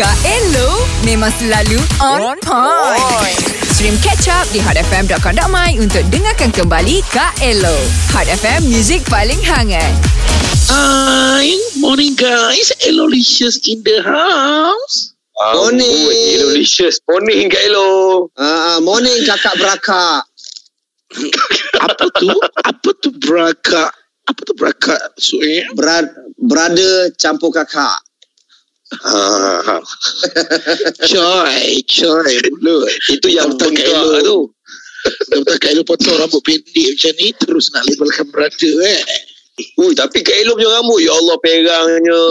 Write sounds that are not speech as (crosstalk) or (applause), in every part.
Kak Elo memang selalu on point. Stream catch up di hotfm.com.my untuk dengarkan kembali Kak Elo. Hot FM, music paling hangat. Hi, morning guys. Elolicious in the house. Morning. Amboi, Elolicious. Morning Kak Elo. Ah, morning kakak berakak. Apa tu? Apa tu beraka? Apa tu beraka? So, eh? Brad, brother campur kakak. Ha, Coy, coy, mulut. itu yang Betul, Kak bengkak Elo. tu. Betul-betul Kak Elo potong rambut pendek macam ni terus nak labelkan brother eh. Ui, tapi Kak Elo punya rambut, ya Allah perangnya.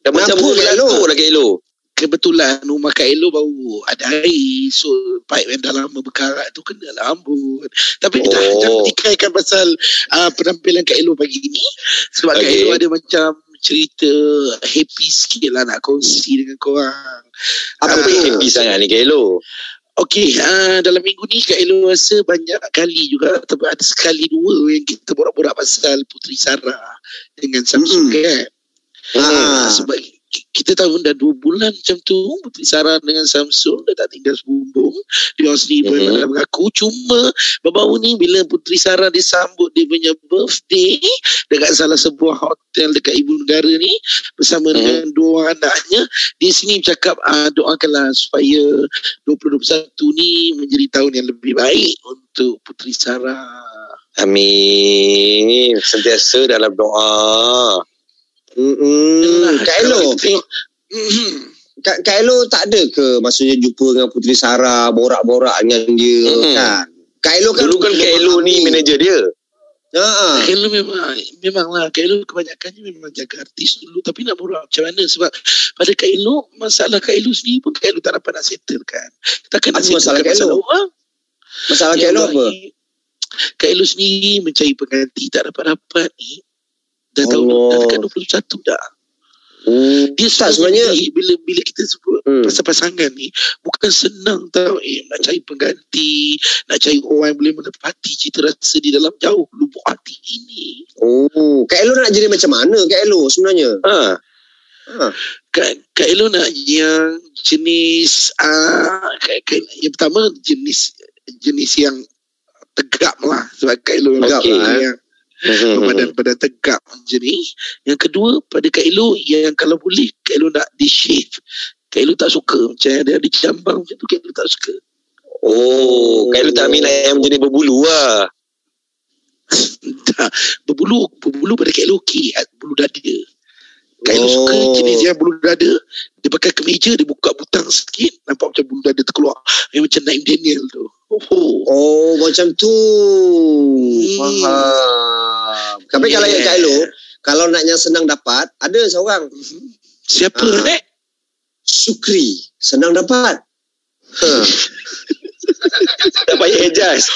Dah macam burung Kak Elo? belatuk lah Kak Elo. Kebetulan rumah Kak Elo baru ada air So pipe yang dah lama berkarat tu kena rambut Tapi kita Oh. jangan tikaikan pasal uh, penampilan Kak Elo pagi ni Sebab Kak Okay. Elo ada macam cerita happy sikit lah nak kongsi dengan korang Apa Apa tu? happy sangat ni Kak Elo? Okey, uh, dalam minggu ni Kak Elo rasa banyak kali juga tapi ada sekali dua yang kita borak-borak pasal Puteri Sarah dengan Samsung Mm-mm. kan. Ah. Ah, sebab ki- kita tahu dah dua bulan macam tu Puteri Sarah dengan Samsung dah tak tinggal sebumbung dia orang sendiri Mhm. mm-hmm. mengaku cuma baru-baru ni bila Puteri Sarah disambut dia punya birthday dekat salah sebuah hotel dekat ibu negara ni bersama Mhm. dengan dua orang anaknya di sini bercakap uh, doakanlah supaya 2021 ni menjadi tahun yang lebih baik untuk Puteri Sarah Amin. Sentiasa dalam doa. Mm-mm. Kak Elo, tengok. Kak, Kak Elo tak ada ke maksudnya jumpa dengan Puteri Sarah, borak-borak dengan dia Mm-mm. kan? Kak Elo kan Dulu kan Kak Elo ni manager dia. Ha. Kak Elo memang Memanglah Kak Elo kebanyakannya Memang jaga artis dulu Tapi nak borak macam mana Sebab pada Kak Elo Masalah Kak Elo sendiri pun Kak Elo tak dapat nak settle kan Takkan nak Apa masalah settlekan Kak Elo? masalah Masalah Kak Elo apa? Kak Elo sendiri Mencari pengganti Tak dapat-dapat ni Dah tahu Allah. Dah dekat 21 dah Hmm. Dia Tak, sebenarnya- bila, bila kita sebut Hmm. Pasal pasangan ni Bukan senang tau eh, Nak cari pengganti Nak cari orang yang boleh menepati Cita rasa di dalam jauh Lubuk hati ini Oh, Kak Elo nak jadi macam mana Kak Elo sebenarnya? Ha. Ha. Kak, Kak Elo nak yang jenis uh, Kak, Kak, yang pertama jenis jenis yang tegap lah sebab Kak Elo Tegap okay. lah, eh. yang berbadan-badan tegap macam ni yang kedua pada Kak Elo yang kalau boleh Kak Elo nak di shave Kak Elo tak suka macam ada ada jambang macam tu Kak Elo tak suka Oh, Kak Elo tak minat yang jenis berbulu lah. (laughs) Dah, berbulu berbulu pada Kak Elo okey ah, bulu dada Kak Elo Oh. suka jenis yang bulu dada dia pakai kemeja dia buka butang sikit nampak macam bulu dada terkeluar yang macam Naim Daniel tu oh, Oh, macam tu. Tapi kalau yang Kak Elo, kalau nak yang senang dapat, ada seorang. siapa Ah. eh Sukri. Senang dapat. Ha. (laughs) Tak payah adjust.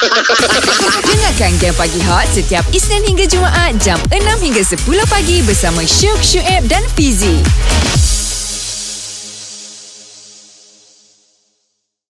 (laughs) Dengarkan Game Pagi Hot setiap Isnin hingga Jumaat jam 6 hingga 10 pagi bersama Syuk, Syuib dan Fizi.